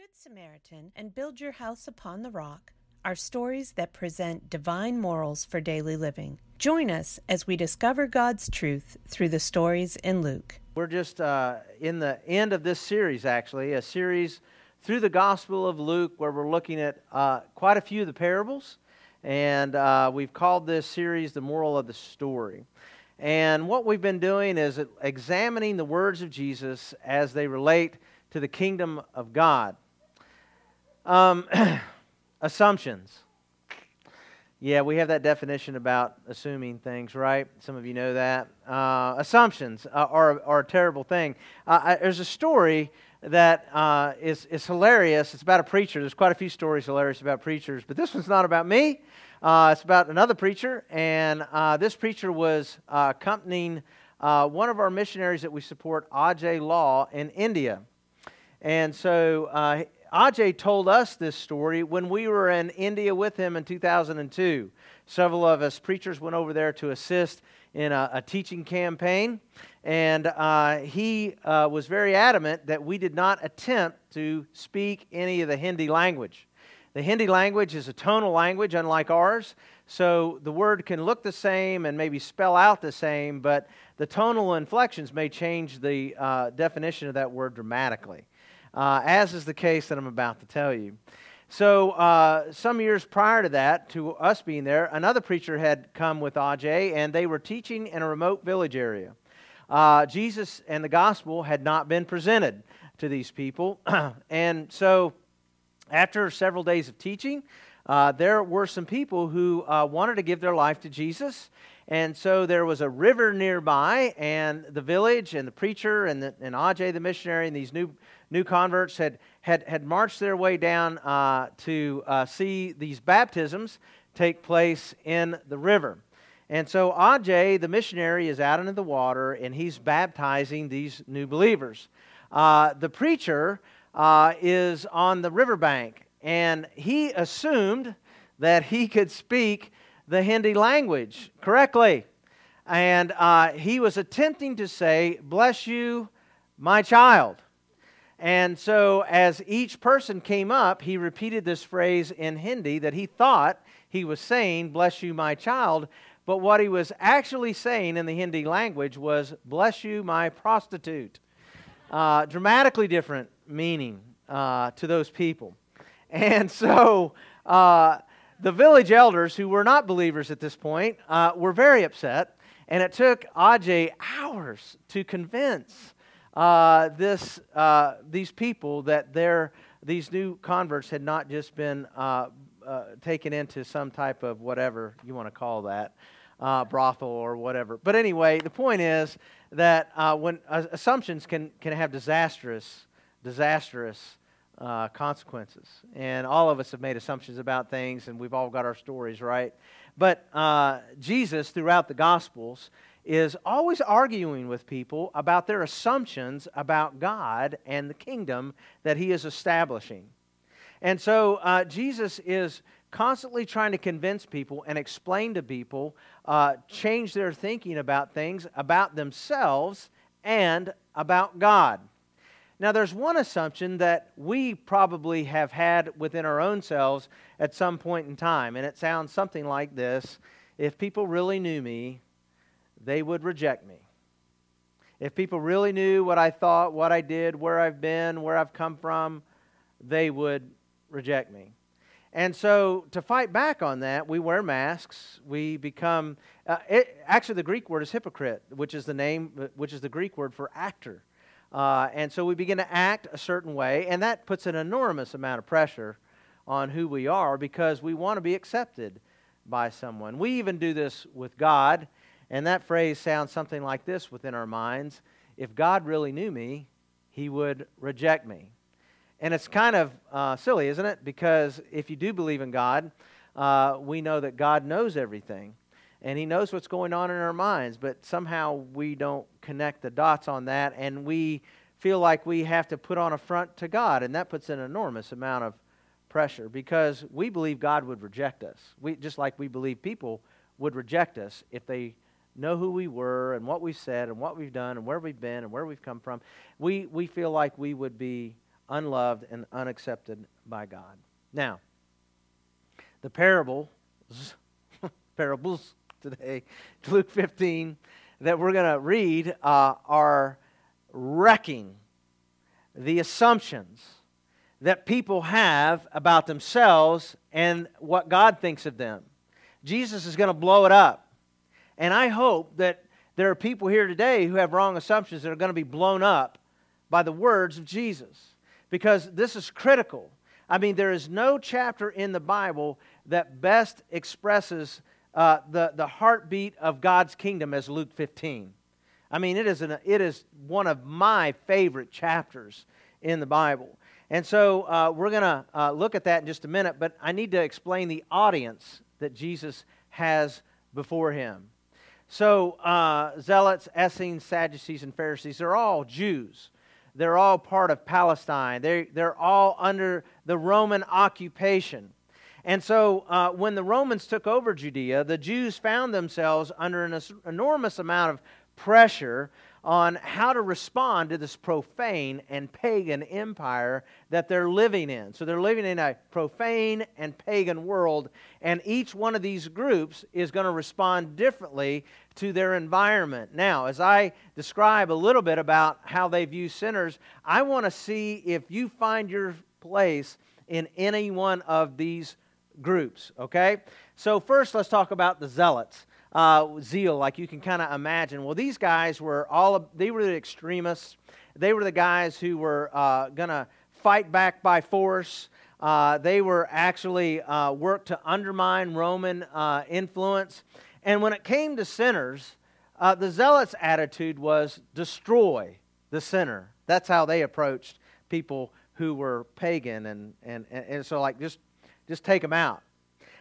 Good Samaritan and Build Your House Upon the Rock are stories that present divine morals for daily living. Join us as we discover God's truth through the stories in Luke. We're just uh, in the end of this series, actually, a series through the Gospel of Luke where we're looking at uh, quite a few of the parables. And uh, we've called this series The Moral of the Story. And what we've been doing is examining the words of Jesus as they relate to the kingdom of God. Um, assumptions. Yeah, we have that definition about assuming things, right? Some of you know that. Uh, assumptions are, are a terrible thing. Uh, I, there's a story that uh, is is hilarious. It's about a preacher. There's quite a few stories hilarious about preachers, but this one's not about me. Uh, it's about another preacher, and uh, this preacher was uh, accompanying one of our missionaries that we support, Ajay Law, in India. And so Ajay told us this story when we were in India with him in 2002. Several of us preachers went over there to assist in a, a teaching campaign, and uh, he uh, was very adamant that we did not attempt to speak any of the Hindi language. The Hindi language is a tonal language, unlike ours, so the word can look the same and maybe spell out the same, but the tonal inflections may change the uh, definition of that word dramatically uh, as is the case that I'm about to tell you. So, uh, some years prior to that, to us being there, another preacher had come with Ajay, and they were teaching in a remote village area. Uh, Jesus and the gospel had not been presented to these people. and so, after several days of teaching, uh, there were some people who uh, wanted to give their life to Jesus. And so there was a river nearby, and the village and the preacher and, the, and Ajay, the missionary, and these new new converts had, had, had marched their way down uh, to uh, see these baptisms take place in the river. And so Ajay, the missionary, is out into the water and he's baptizing these new believers. Uh, the preacher uh, is on the riverbank and he assumed that he could speak the Hindi language correctly. And uh, he was attempting to say, Bless you, my child. And so, as each person came up, he repeated this phrase in Hindi that he thought he was saying, Bless you, my child. But what he was actually saying in the Hindi language was, Bless you, my prostitute. Uh, dramatically different meaning uh, to those people. And so, uh, the village elders, who were not believers at this point, uh, were very upset. And it took Ajay hours to convince uh, this, uh, these people that they're, these new converts had not just been uh, uh taken into some type of whatever you want to call that, uh, brothel or whatever. But anyway, the point is that uh, when assumptions can, can have disastrous, disastrous consequences. And all of us have made assumptions about things, and we've all got our stories, right? But Jesus, throughout the Gospels, is always arguing with people about their assumptions about God and the kingdom that he is establishing. And so uh, Jesus is constantly trying to convince people and explain to people, uh, change their thinking about things, about themselves, and about God. Now, there's one assumption that we probably have had within our own selves at some point in time, and it sounds something like this If people really knew me, they would reject me. If people really knew what I thought, what I did, where I've been, where I've come from, they would reject me. And so, to fight back on that, we wear masks. We become, uh, it, actually, the Greek word is hypocrite, which is the name, which is the Greek word for actor. Uh, and so we begin to act a certain way, and that puts an enormous amount of pressure on who we are because we want to be accepted by someone. We even do this with God and that phrase sounds something like this within our minds If God really knew me, he would reject me. And it's kind of uh, silly, isn't it? Because if you do believe in God, uh, we know that God knows everything. And he knows what's going on in our minds, but somehow we don't connect the dots on that, and we feel like we have to put on a front to God, and that puts an enormous amount of pressure because we believe God would reject us. We, just like we believe people would reject us if they know who we were and what we've said and what we've done and where we've been and where we've come from, we, we feel like we would be unloved and unaccepted by God. Now, the parables, parables today, Luke 15, that we're going to read uh, are wrecking the assumptions that people have about themselves and what God thinks of them. Jesus is going to blow it up. And I hope that there are people here today who have wrong assumptions that are going to be blown up by the words of Jesus because this is critical. I mean, there is no chapter in the Bible that best expresses uh, the, the heartbeat of God's kingdom as Luke 15. I mean, it is, an, it is one of my favorite chapters in the Bible. And so uh, we're going to uh, look at that in just a minute, but I need to explain the audience that Jesus has before him. So, uh, Zealots, Essenes, Sadducees, and Pharisees, they're all Jews. They're all part of Palestine. They're, they're all under the Roman occupation. And so, uh, when the Romans took over Judea, the Jews found themselves under an enormous amount of pressure on how to respond to this profane and pagan empire that they're living in. So they're living in a profane and pagan world, and each one of these groups is going to respond differently to their environment. Now, as I describe a little bit about how they view sinners, I want to see if you find your place in any one of these groups, okay? So, first, let's talk about the zealots uh, zeal, like you can kind of imagine. Well, these guys were all, of, they were the extremists. They were the guys who were uh, going to fight back by force. Uh, they were actually uh, worked to undermine Roman uh, influence. And when it came to sinners, uh, the zealots' attitude was destroy the sinner. That's how they approached people who were pagan. And, and, and so, like, just, just take them out.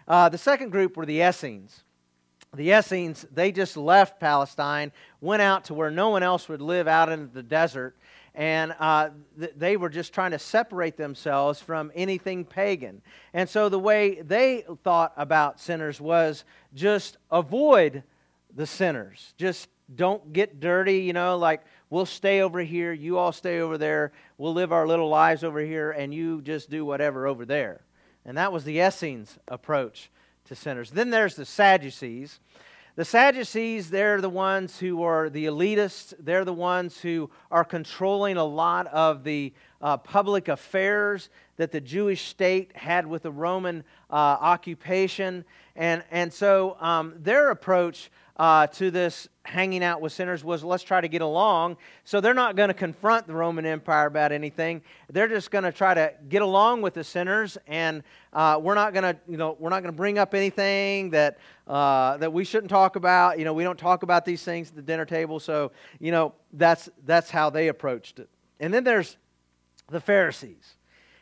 the second group were the Essenes the Essenes, they just left Palestine, went out to where no one else would live out in the desert, and uh, th- they were just trying to separate themselves from anything pagan. And so the way they thought about sinners was just avoid the sinners. Just don't get dirty, you know, like we'll stay over here, you all stay over there, we'll live our little lives over here, and you just do whatever over there. And that was the Essenes approach to sinners. Then there's the Sadducees. The Sadducees, they're the ones who are the elitists. They're the ones who are controlling a lot of the uh, public affairs that the Jewish state had with the Roman uh, occupation. And, and so um, their approach uh, to this hanging out with sinners was let's try to get along. So they're not going to confront the Roman Empire about anything. They're just going to try to get along with the sinners, and uh, we're not going to, you know, we're not going to bring up anything that uh, that we shouldn't talk about. You know, we don't talk about these things at the dinner table. So you know, that's that's how they approached it. And then there's the Pharisees,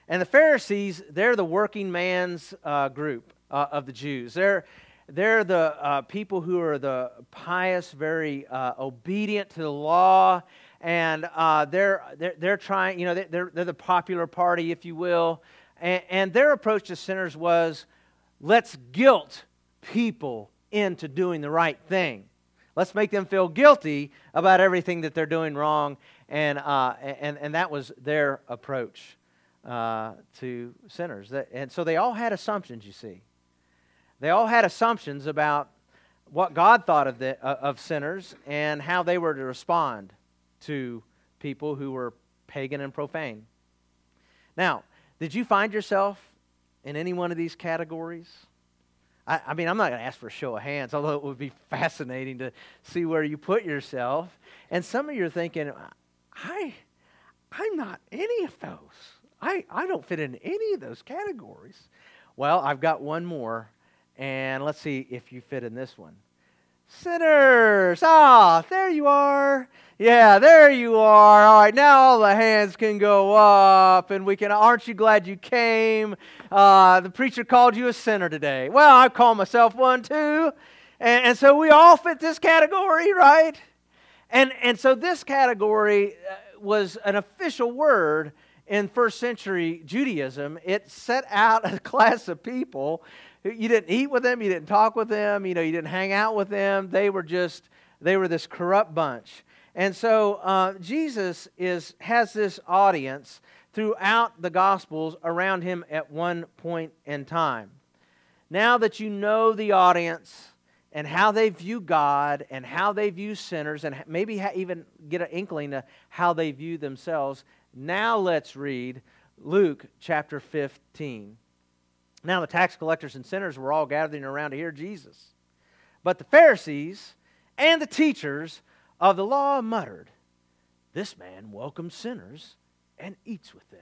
and the Pharisees they're the working man's uh, group uh, of the Jews. They're they're the uh, people who are the pious, very uh, obedient to the law, and uh, they're, they're, they're trying, you know, they're, they're the popular party, if you will. And, and their approach to sinners was let's guilt people into doing the right thing. Let's make them feel guilty about everything that they're doing wrong. And, uh, and, and that was their approach uh, to sinners. And so they all had assumptions, you see. They all had assumptions about what God thought of, the, uh, of sinners and how they were to respond to people who were pagan and profane. Now, did you find yourself in any one of these categories? I, I mean, I'm not going to ask for a show of hands, although it would be fascinating to see where you put yourself. And some of you are thinking, I, I'm not any of those. I, I don't fit in any of those categories. Well, I've got one more and let's see if you fit in this one. Sinners! Ah, there you are. Yeah, there you are. All right, now all the hands can go up, and we can. Aren't you glad you came? Uh, the preacher called you a sinner today. Well, I call myself one too, and, and so we all fit this category, right? And and so this category uh, was an official word in first century Judaism. It set out a class of people you didn't eat with them, you didn't talk with them, you know, you didn't hang out with them. They were just, they were this corrupt bunch. And so uh, Jesus is, has this audience throughout the Gospels around him at one point in time. Now that you know the audience and how they view God and how they view sinners, and maybe even get an inkling of how they view themselves, now let's read Luke chapter 15. Now the tax collectors and sinners were all gathering around to hear Jesus. But the Pharisees and the teachers of the law muttered, This man welcomes sinners and eats with them.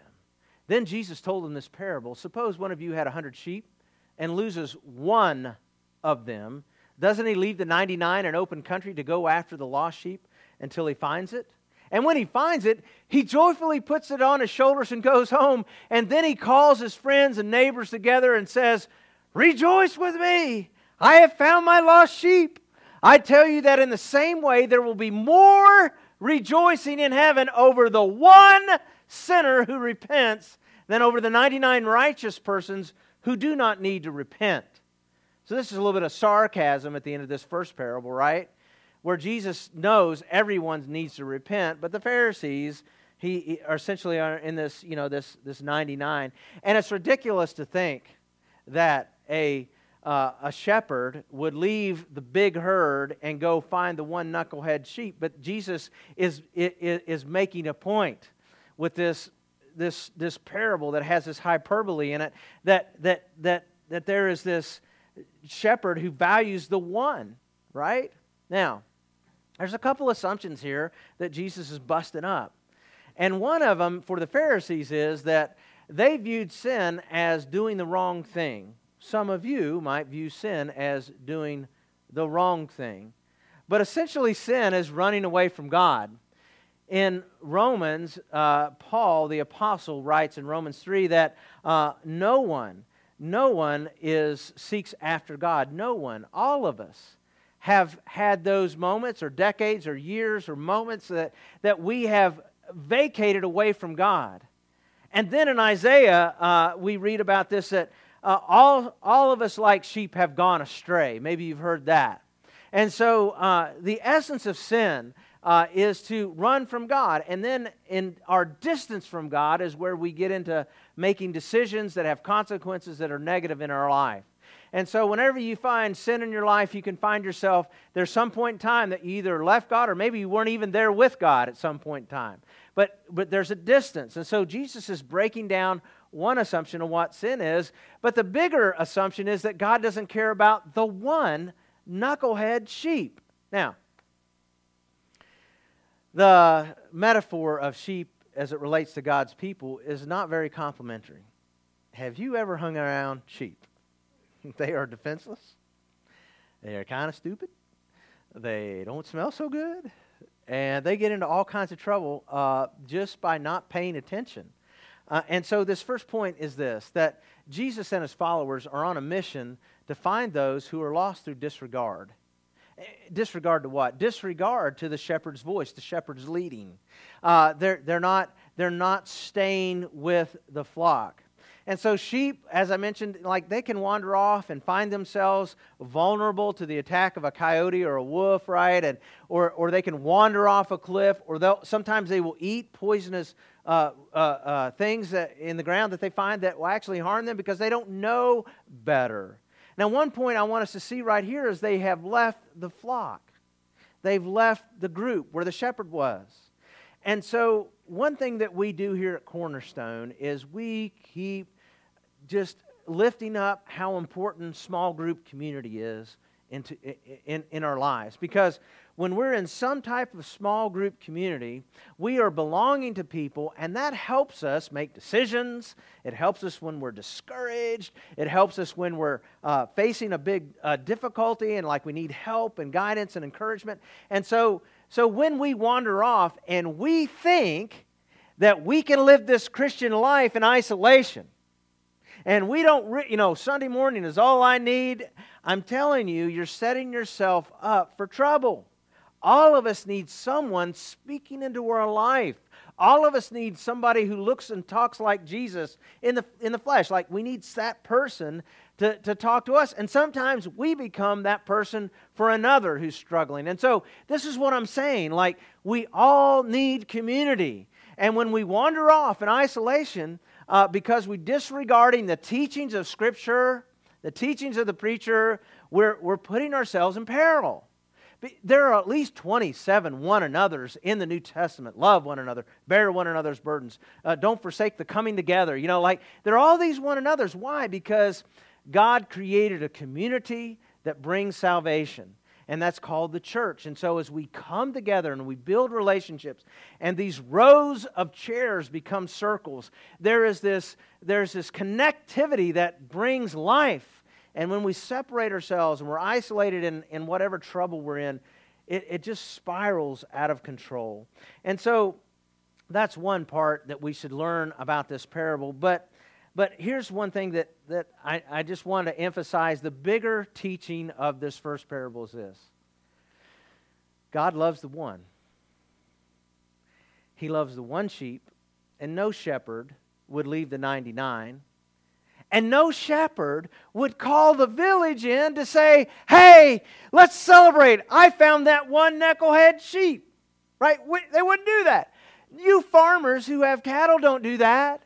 Then Jesus told them this parable Suppose one of you had a hundred sheep and loses one of them. Doesn't he leave the 99 in open country to go after the lost sheep until he finds it? And when he finds it, he joyfully puts it on his shoulders and goes home. And then he calls his friends and neighbors together and says, Rejoice with me! I have found my lost sheep. I tell you that in the same way, there will be more rejoicing in heaven over the one sinner who repents than over the 99 righteous persons who do not need to repent. So, this is a little bit of sarcasm at the end of this first parable, right? Where Jesus knows everyone needs to repent, but the Pharisees, he, are essentially are in this, you know, this, this 99. And it's ridiculous to think that a uh, a shepherd would leave the big herd and go find the one knucklehead sheep. But Jesus is, is, is making a point with this, this, this parable that has this hyperbole in it that, that, that, that there is this shepherd who values the one, right? Now, there's a couple assumptions here that Jesus is busting up. And one of them for the Pharisees is that they viewed sin as doing the wrong thing some of you might view sin as doing the wrong thing. But essentially, sin is running away from God. In Romans, uh, Paul, the apostle, writes in Romans 3 that uh, no one, no one is seeks after God. No one, all of us, have had those moments or decades or years or moments that, that we have vacated away from God. And then in Isaiah, uh, we read about this that uh, all, all of us like sheep have gone astray. Maybe you've heard that. And so uh, the essence of sin uh, is to run from God. And then in our distance from God is where we get into making decisions that have consequences that are negative in our life. And so, whenever you find sin in your life, you can find yourself, there's some point in time that you either left God or maybe you weren't even there with God at some point in time. But, but there's a distance. And so, Jesus is breaking down one assumption of what sin is, but the bigger assumption is that God doesn't care about the one knucklehead sheep. Now, the metaphor of sheep as it relates to God's people is not very complimentary. Have you ever hung around sheep? they are defenseless. They are kind of stupid. They don't smell so good. And they get into all kinds of trouble uh, just by not paying attention uh, and so, this first point is this that Jesus and his followers are on a mission to find those who are lost through disregard. Eh, disregard to what? Disregard to the shepherd's voice, the shepherd's leading. Uh, they're, they're, not, they're not staying with the flock. And so, sheep, as I mentioned, like they can wander off and find themselves vulnerable to the attack of a coyote or a wolf, right? And, or, or they can wander off a cliff, or they'll, sometimes they will eat poisonous uh, uh, uh, things that, in the ground that they find that will actually harm them because they don't know better. Now, one point I want us to see right here is they have left the flock, they've left the group where the shepherd was. And so, one thing that we do here at Cornerstone is we keep just lifting up how important small group community is into, in, in our lives. Because when we're in some type of small group community, we are belonging to people, and that helps us make decisions. It helps us when we're discouraged. It helps us when we're uh, facing a big uh, difficulty and like we need help and guidance and encouragement. And so, so when we wander off and we think that we can live this Christian life in isolation, and we don't, re- you know, Sunday morning is all I need. I'm telling you, you're setting yourself up for trouble. All of us need someone speaking into our life. All of us need somebody who looks and talks like Jesus in the, in the flesh. Like we need that person to, to talk to us. And sometimes we become that person for another who's struggling. And so this is what I'm saying. Like we all need community. And when we wander off in isolation uh, because we're disregarding the teachings of Scripture, the teachings of the preacher, we're, we're putting ourselves in peril. There are at least 27 one another's in the New Testament. Love one another, bear one another's burdens, uh, don't forsake the coming together. You know, like there are all these one another's. Why? Because God created a community that brings salvation and that's called the church. And so, as we come together and we build relationships, and these rows of chairs become circles, there is this, there's this connectivity that brings life. And when we separate ourselves and we're isolated in, in whatever trouble we're in, it, it just spirals out of control. And so, that's one part that we should learn about this parable. But but here's one thing that, that I, I just want to emphasize the bigger teaching of this first parable is this God loves the one. He loves the one sheep, and no shepherd would leave the 99. And no shepherd would call the village in to say, Hey, let's celebrate. I found that one knucklehead sheep. Right? They wouldn't do that. You farmers who have cattle don't do that.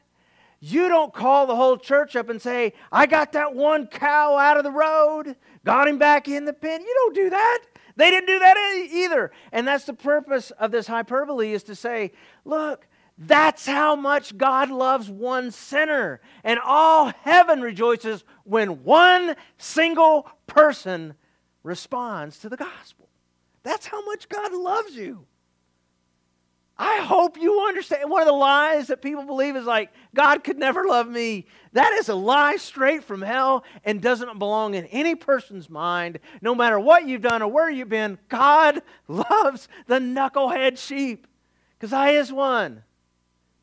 You don't call the whole church up and say, I got that one cow out of the road, got him back in the pen. You don't do that. They didn't do that either. And that's the purpose of this hyperbole is to say, look, that's how much God loves one sinner. And all heaven rejoices when one single person responds to the gospel. That's how much God loves you. I hope you understand. One of the lies that people believe is like, God could never love me. That is a lie straight from hell and doesn't belong in any person's mind. No matter what you've done or where you've been, God loves the knucklehead sheep because I is one.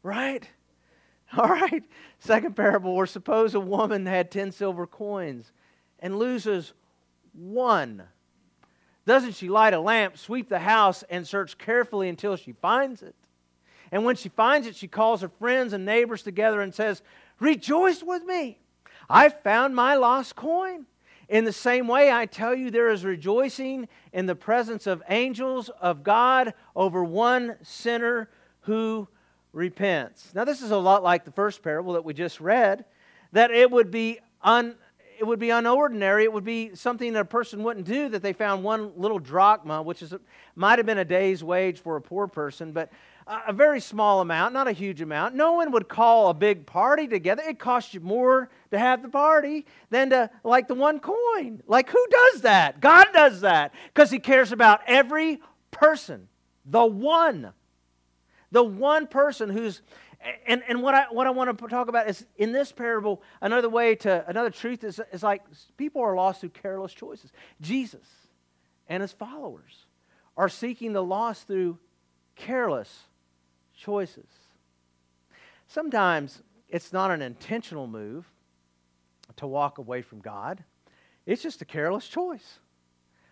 Right? All right. Second parable, or suppose a woman had 10 silver coins and loses one doesn't she light a lamp, sweep the house, and search carefully until she finds it? And when she finds it, she calls her friends and neighbors together and says, Rejoice with me. I found my lost coin. In the same way, I tell you, there is rejoicing in the presence of angels of God over one sinner who repents. Now, this is a lot like the first parable that we just read, that it would be un, it would be unordinary. It would be something that a person wouldn't do that they found one little drachma, which is might have been a day's wage for a poor person, but a very small amount, not a huge amount. No one would call a big party together. It costs you more to have the party than to like the one coin. Like who does that? God does that because he cares about every person. The one. The one person who's and, and what, I, what I want to talk about is in this parable, another way to, another truth is, is like people are lost through careless choices. Jesus and his followers are seeking the lost through careless choices. Sometimes it's not an intentional move to walk away from God, it's just a careless choice.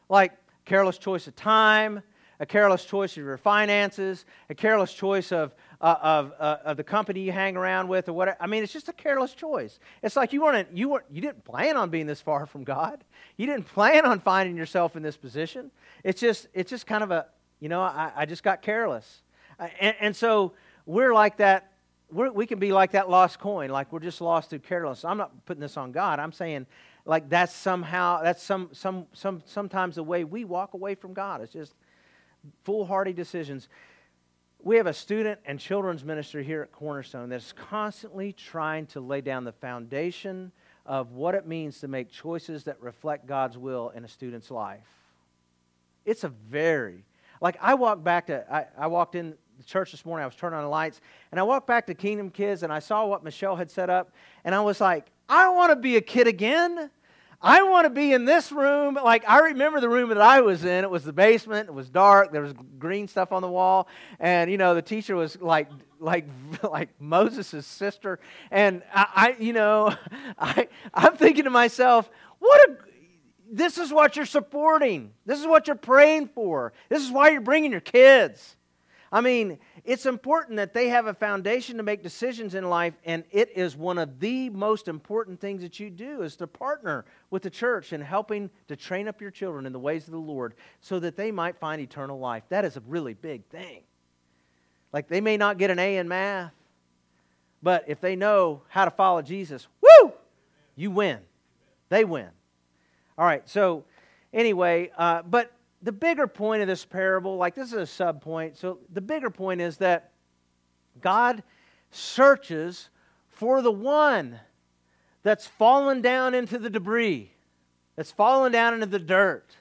Like careless choice of time, a careless choice of your finances, a careless choice of, uh, of, uh, of the company you hang around with, or whatever. I mean, it's just a careless choice. It's like you weren't you weren't you didn't plan on being this far from God. You didn't plan on finding yourself in this position. It's just it's just kind of a you know I, I just got careless, uh, and, and so we're like that. We're, we can be like that lost coin, like we're just lost through carelessness. I'm not putting this on God. I'm saying like that's somehow that's some some some sometimes the way we walk away from God. It's just foolhardy decisions. We have a student and children's ministry here at Cornerstone that's constantly trying to lay down the foundation of what it means to make choices that reflect God's will in a student's life. It's a very, like I walked back to, I, I walked in the church this morning, I was turning on the lights, and I walked back to Kingdom Kids and I saw what Michelle had set up, and I was like, I want to be a kid again. I want to be in this room. Like, I remember the room that I was in. It was the basement. It was dark. There was green stuff on the wall. And, you know, the teacher was like, like, like Moses' sister. And I, I you know, I, I'm thinking to myself, what a, this is what you're supporting. This is what you're praying for. This is why you're bringing your kids. I mean, it's important that they have a foundation to make decisions in life, and it is one of the most important things that you do is to partner with the church in helping to train up your children in the ways of the Lord so that they might find eternal life. That is a really big thing. Like they may not get an A in math, but if they know how to follow Jesus, woo, you win. They win. All right, so anyway, uh, but the bigger point of this parable, like this is a sub point. So the bigger point is that God searches for the one that's fallen down into the debris, that's fallen down into the dirt.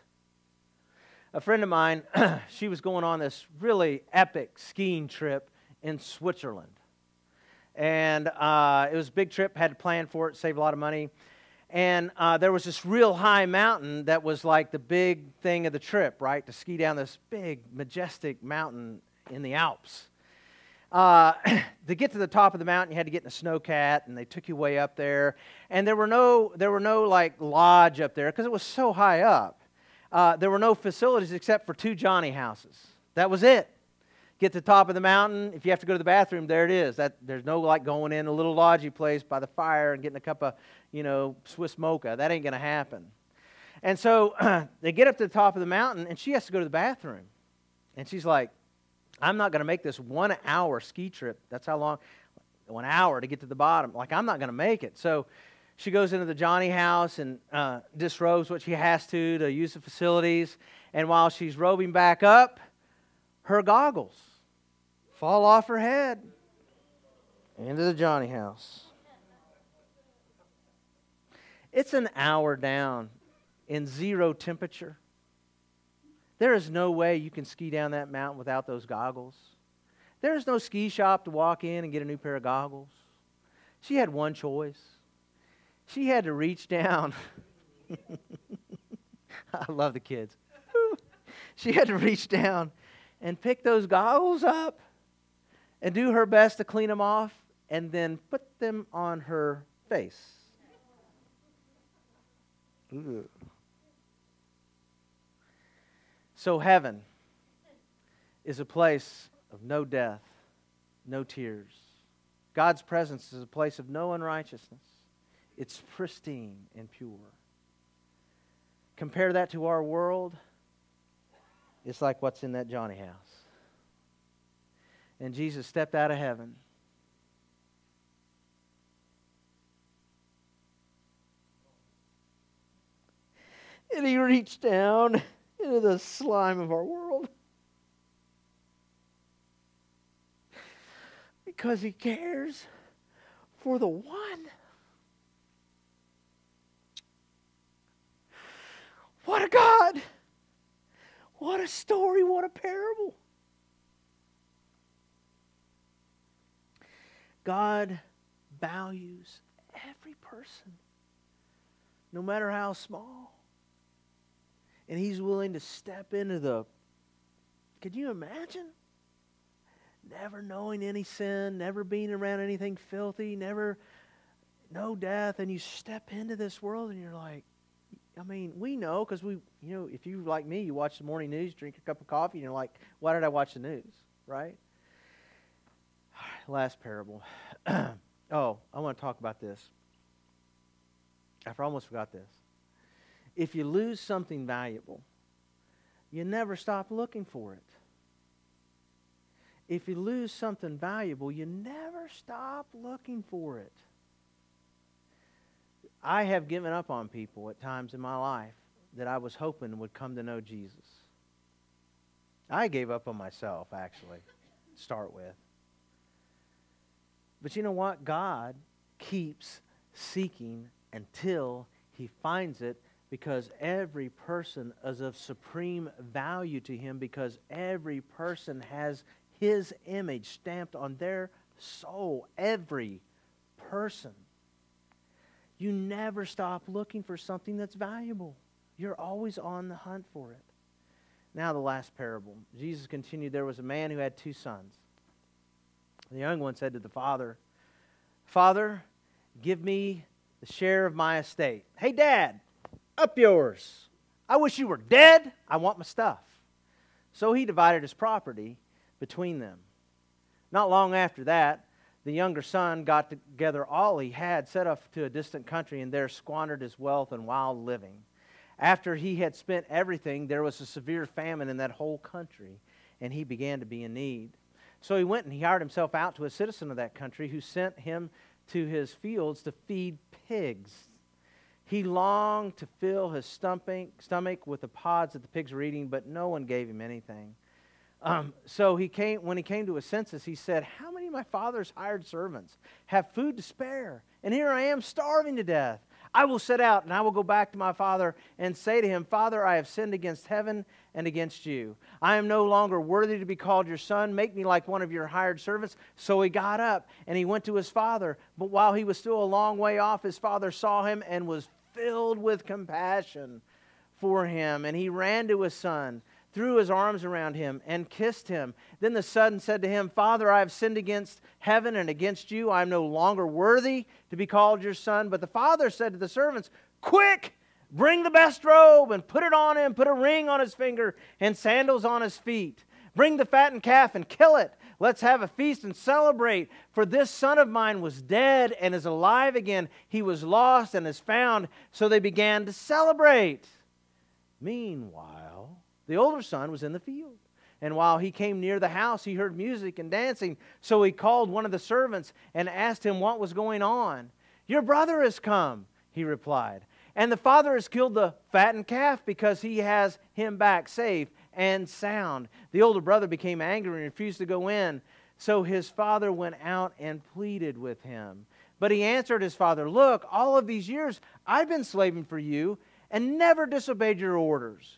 A friend of mine, she was going on this really epic skiing trip in Switzerland. And uh, it was a big trip, had to plan for it, save a lot of money. And uh, there was this real high mountain that was like the big thing of the trip, right? To ski down this big, majestic mountain in the Alps. Uh, to get to the top of the mountain, you had to get in a snowcat, and they took you way up there. And there were no, there were no like lodge up there because it was so high up. Uh, there were no facilities except for two Johnny houses. That was it. Get to the top of the mountain. If you have to go to the bathroom, there it is. That there's no like going in a little lodgy place by the fire and getting a cup of, you know, Swiss mocha. That ain't gonna happen. And so they get up to the top of the mountain, and she has to go to the bathroom. And she's like, I'm not going to make this one hour ski trip. That's how long, one hour to get to the bottom. Like, I'm not going to make it. So she goes into the Johnny house and uh, disrobes what she has to to use the facilities. And while she's robing back up, her goggles fall off her head into the Johnny house. It's an hour down in zero temperature. There is no way you can ski down that mountain without those goggles. There is no ski shop to walk in and get a new pair of goggles. She had one choice. She had to reach down. I love the kids. she had to reach down and pick those goggles up and do her best to clean them off and then put them on her face. Ooh. So, heaven is a place of no death, no tears. God's presence is a place of no unrighteousness. It's pristine and pure. Compare that to our world, it's like what's in that Johnny house. And Jesus stepped out of heaven. And he reached down into the slime of our world. Because he cares for the one. What a God! What a story, what a parable. God values every person, no matter how small and he's willing to step into the. Could you imagine? Never knowing any sin, never being around anything filthy, never, no death, and you step into this world and you're like, I mean, we know because we, you know, if you like me, you watch the morning news, drink a cup of coffee, and you're like, why did I watch the news? Right? Last parable. oh, I want to talk about this. I almost forgot this if you lose something valuable, you never stop looking for it. If you lose something valuable, you never stop looking for it. I have given up on people at times in my life that I was hoping would come to know Jesus. I gave up on myself, actually, to start with. But you know what? God keeps seeking until he finds it because every person is of supreme value to him because every person has his image stamped on their soul. Every person. You never stop looking for something that's valuable. You're always on the hunt for it. Now, the last parable. Jesus continued There was a man who had two sons. The young one said to the father, Father, give me the share of my estate. Hey, Dad, up yours. I wish you were dead. I want my stuff. So he divided his property between them. Not long after that, the younger son got together all he had, set off to a distant country, and there squandered his wealth in wild living. After he had spent everything, there was a severe famine in that whole country, and he began to be in need. So he went and he hired himself out to a citizen of that country who sent him to his fields to feed pigs. He longed to fill his stomach, stomach with the pods that the pigs were eating, but no one gave him anything. Um, so he came when he came to his senses. He said, "How many of my father's hired servants have food to spare, and here I am starving to death? I will set out and I will go back to my father and say to him, Father, I have sinned against heaven and against you. I am no longer worthy to be called your son. Make me like one of your hired servants. So he got up and he went to his father. But while he was still a long way off, his father saw him and was filled with compassion for him. And he ran to his son threw his arms around him and kissed him. Then the son said to him, Father, I have sinned against heaven and against you. I am no longer worthy to be called your son. But the father said to the servants, Quick, bring the best robe and put it on him, put a ring on his finger and sandals on his feet. Bring the fattened calf and kill it. Let's have a feast and celebrate. For this son of mine was dead and is alive again. He was lost and is found. So they began to celebrate. Meanwhile, the older son was in the field. And while he came near the house, he heard music and dancing. So he called one of the servants and asked him what was going on. Your brother has come, he replied. And the father has killed the fattened calf because he has him back safe and sound. The older brother became angry and refused to go in. So his father went out and pleaded with him. But he answered his father, Look, all of these years I've been slaving for you and never disobeyed your orders.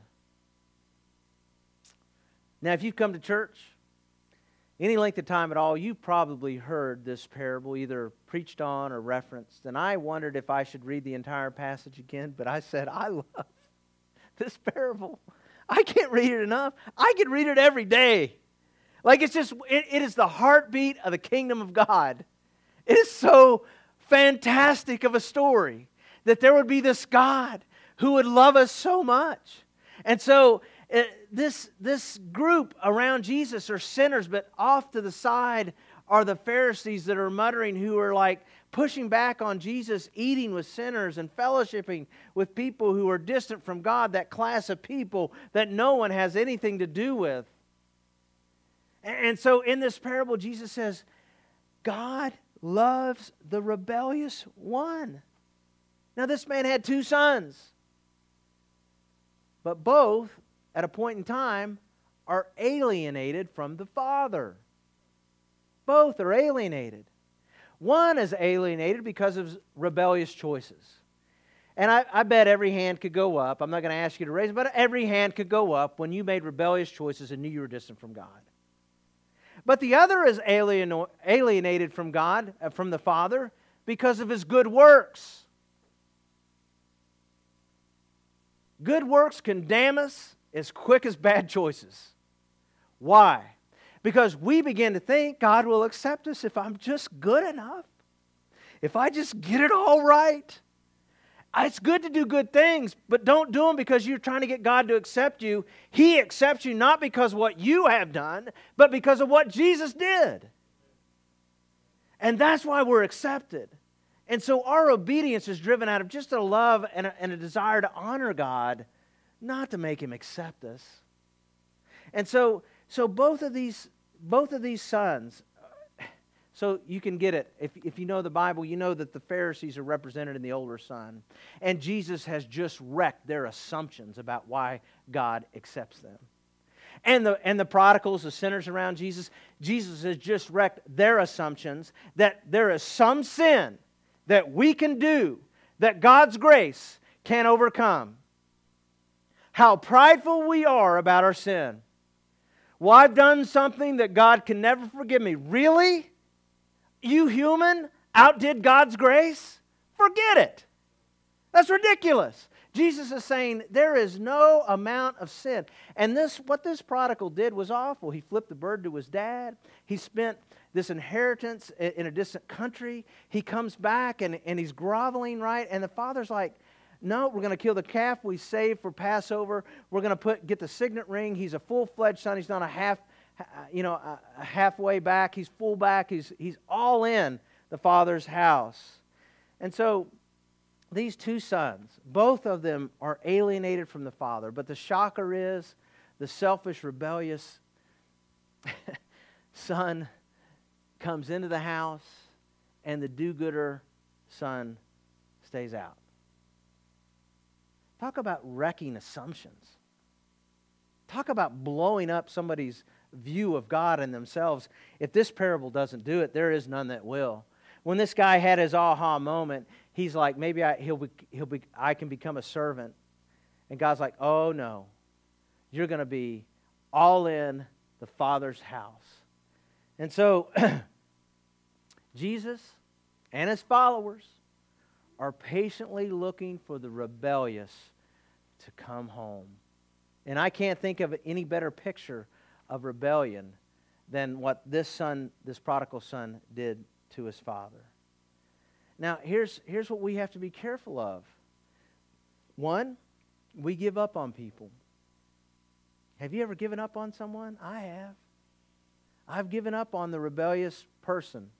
Now, if you've come to church any length of time at all, you probably heard this parable either preached on or referenced. And I wondered if I should read the entire passage again, but I said, I love this parable. I can't read it enough. I could read it every day. Like it's just, it, it is the heartbeat of the kingdom of God. It is so fantastic of a story that there would be this God who would love us so much. And so Uh, this, this group around Jesus are sinners, but off to the side are the Pharisees that are muttering, who are like pushing back on Jesus, eating with sinners and fellowshipping with people who are distant from God, that class of people that no one has anything to do with. And so in this parable, Jesus says, God loves the rebellious one. Now, this man had two sons, but both at a point in time are alienated from the Father. Both are alienated. One is alienated because of rebellious choices. And I, I, bet every hand could go up. I'm not going to ask you to raise it, but every hand could go up when you made rebellious choices and knew you were distant from God. But the other is alien, alienated from God, uh, from the Father, because of his good works. Good works condemn us as quick as bad choices. Why? Because we begin to think God will accept us if I'm just good enough. If I just get it all right. Uh, it's good to do good things, but don't do them because you're trying to get God to accept you. He accepts you not because what you have done, but because of what Jesus did. And that's why we're accepted. And so our obedience is driven out of just a love and a, and a desire to honor God not to make him accept us. And so, so both of these, both of these sons, uh, so you can get it. If, if you know the Bible, you know that the Pharisees are represented in the older son. And Jesus has just wrecked their assumptions about why God accepts them. And the, and the prodigals, the sinners around Jesus, Jesus has just wrecked their assumptions that there is some sin that we can do that God's grace can overcome how prideful we are about our sin. Well, I've done something that God can never forgive me. Really? You human outdid God's grace? Forget it. That's ridiculous. Jesus is saying there is no amount of sin. And this what this prodigal did was awful. He flipped the bird to his dad. He spent this inheritance in a distant country. He comes back and, and he's groveling, right? And the father's like, no, we're going to kill the calf we saved for Passover. We're going to put get the signet ring. He's a full-fledged son. He's not a half, uh, you know, a halfway back. He's full back. He's he's all in the father's house. And so these two sons, both of them are alienated from the father. But the shocker is the selfish, rebellious son comes into the house, and the do gooder son stays out. Talk about wrecking assumptions. Talk about blowing up somebody's view of God and themselves. If this parable doesn't do it, there is none that will. When this guy had his aha moment, he's like, maybe I, he'll be, he'll be, I can become a servant. And God's like, oh no, you're going to be all in the Father's house. And so, Jesus and his followers are patiently looking for the rebellious to come home. And I can't think of any better picture of rebellion than what this son, this prodigal son, did to his father. Now, here's, here's what we have to be careful of. One, we give up on people. Have you ever given up on someone? I have. I've given up on the rebellious person.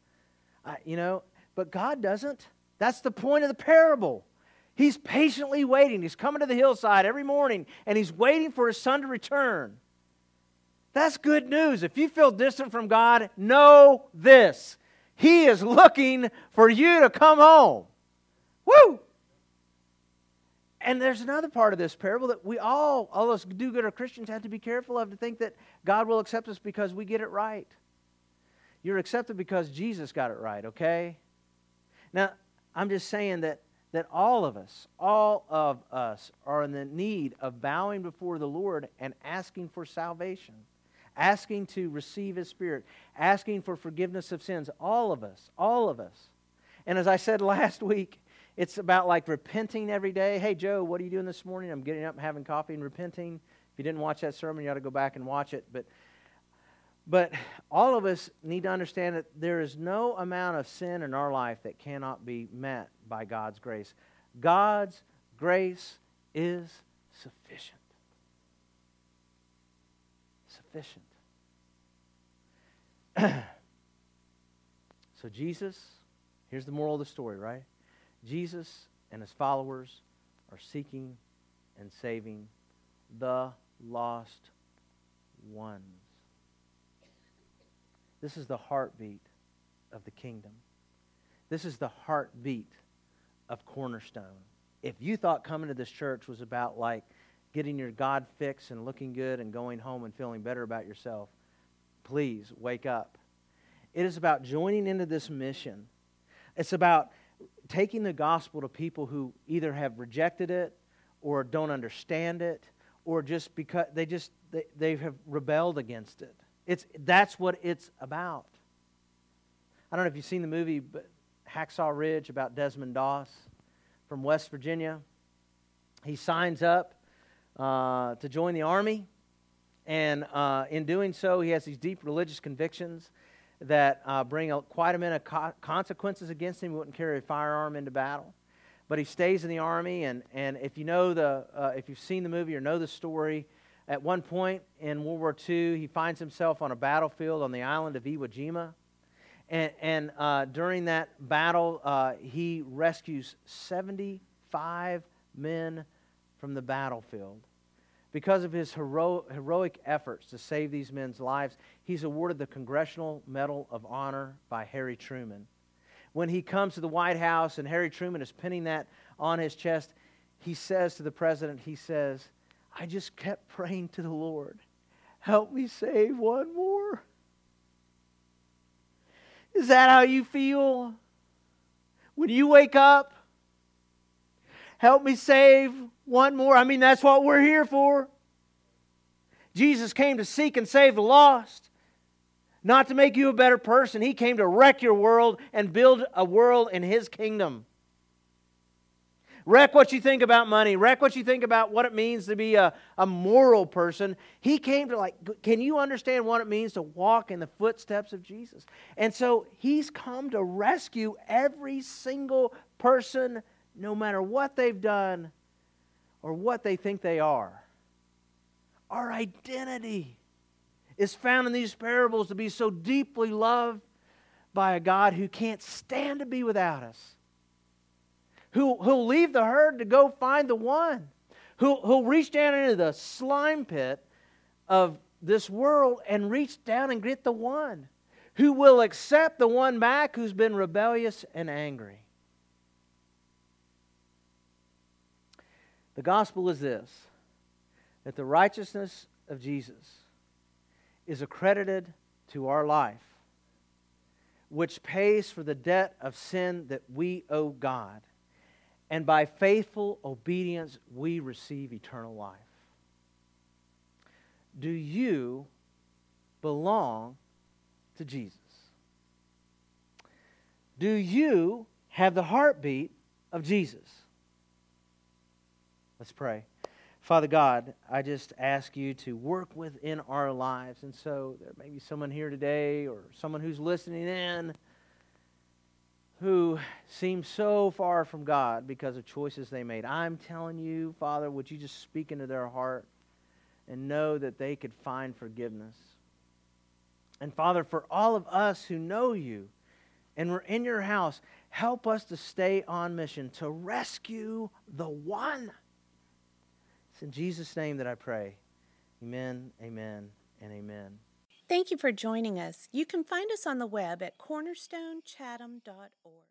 I, you know, but God doesn't. That's the point of the parable. He's patiently waiting. He's coming to the hillside every morning and he's waiting for his son to return. That's good news. If you feel distant from God, know this he is looking for you to come home. Woo! And there's another part of this parable that we all, all us do gooder Christians, have to be careful of to think that God will accept us because we get it right. You're accepted because Jesus got it right, okay? Now, I'm just saying that, that all of us, all of us, are in the need of bowing before the Lord and asking for salvation asking to receive His Spirit, asking for forgiveness of sins. All of us, all of us. And as I said last week, it's about like repenting every day. Hey, Joe, what are you doing this morning? I'm getting up and having coffee and repenting. If you didn't watch that sermon, you ought to go back and watch it. But, but all of us need to understand that there is no amount of sin in our life that cannot be met by God's grace. God's grace is sufficient sufficient. so, Jesus, here's the moral of the story, right? Jesus and his followers are seeking and saving the lost ones. This is the heartbeat of the kingdom. This is the heartbeat of Cornerstone. If you thought coming to this church was about like getting your God fix and looking good and going home and feeling better about yourself, please wake up. It is about joining into this mission. It's about taking the gospel to people who either have rejected it or don't understand it or just because they just they, they have rebelled against it. It's that's what it's about. I don't know if you've seen the movie but Hacksaw Ridge about Desmond Doss from West Virginia. He signs up uh, to join the army. And uh, in doing so, he has these deep religious convictions that uh, bring a, quite a bit of co- consequences against him. He wouldn't carry a firearm into battle. But he stays in the army, and, and if you know the, uh, if you've seen the movie or know the story, at one point in World War II, he finds himself on a battlefield on the island of Iwo Jima. And, and uh, during that battle, uh, he rescues 75 men from the battlefield. Because of his hero- heroic efforts to save these men's lives, he's awarded the Congressional Medal of Honor by Harry Truman. When he comes to the White House and Harry Truman is pinning that on his chest, he says to the president, he says, I just kept praying to the Lord, help me save one more. Is that how you feel? When you wake up, help me save one more. I mean, that's what we're here for. Jesus came to seek and save the lost, not to make you a better person. He came to wreck your world and build a world in His kingdom. Wreck what you think about money. Wreck what you think about what it means to be a, a moral person. He came to like, can you understand what it means to walk in the footsteps of Jesus? And so he's come to rescue every single person, no matter what they've done or what they think they are. Our identity is found in these parables to be so deeply loved by a God who can't stand to be without us, who, who'll leave the herd to go find the one, who, who'll reach down into the slime pit of this world and reach down and get the one, who will accept the one back who's been rebellious and angry. The gospel is this that the righteousness of Jesus is accredited to our life which pays for the debt of sin that we owe God. And by faithful obedience, we receive eternal life. Do you belong to Jesus? Do you have the heartbeat of Jesus? Let's pray. Father God, I just ask you to work within our lives. And so there may be someone here today or someone who's listening in who seem so far from God because of choices they made. I'm telling you, Father, would you just speak into their heart and know that they could find forgiveness? And Father, for all of us who know you and we're in your house, help us to stay on mission to rescue the one it's in Jesus' name that I pray. Amen, amen, and amen. Thank you for joining us. You can find us on the web at cornerstonechatham.org.